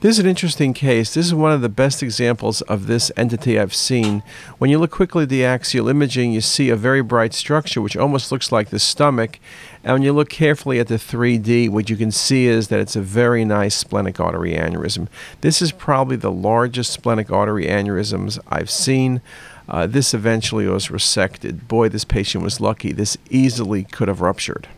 This is an interesting case. This is one of the best examples of this entity I've seen. When you look quickly at the axial imaging, you see a very bright structure which almost looks like the stomach. And when you look carefully at the 3D, what you can see is that it's a very nice splenic artery aneurysm. This is probably the largest splenic artery aneurysms I've seen. Uh, this eventually was resected. Boy, this patient was lucky. This easily could have ruptured.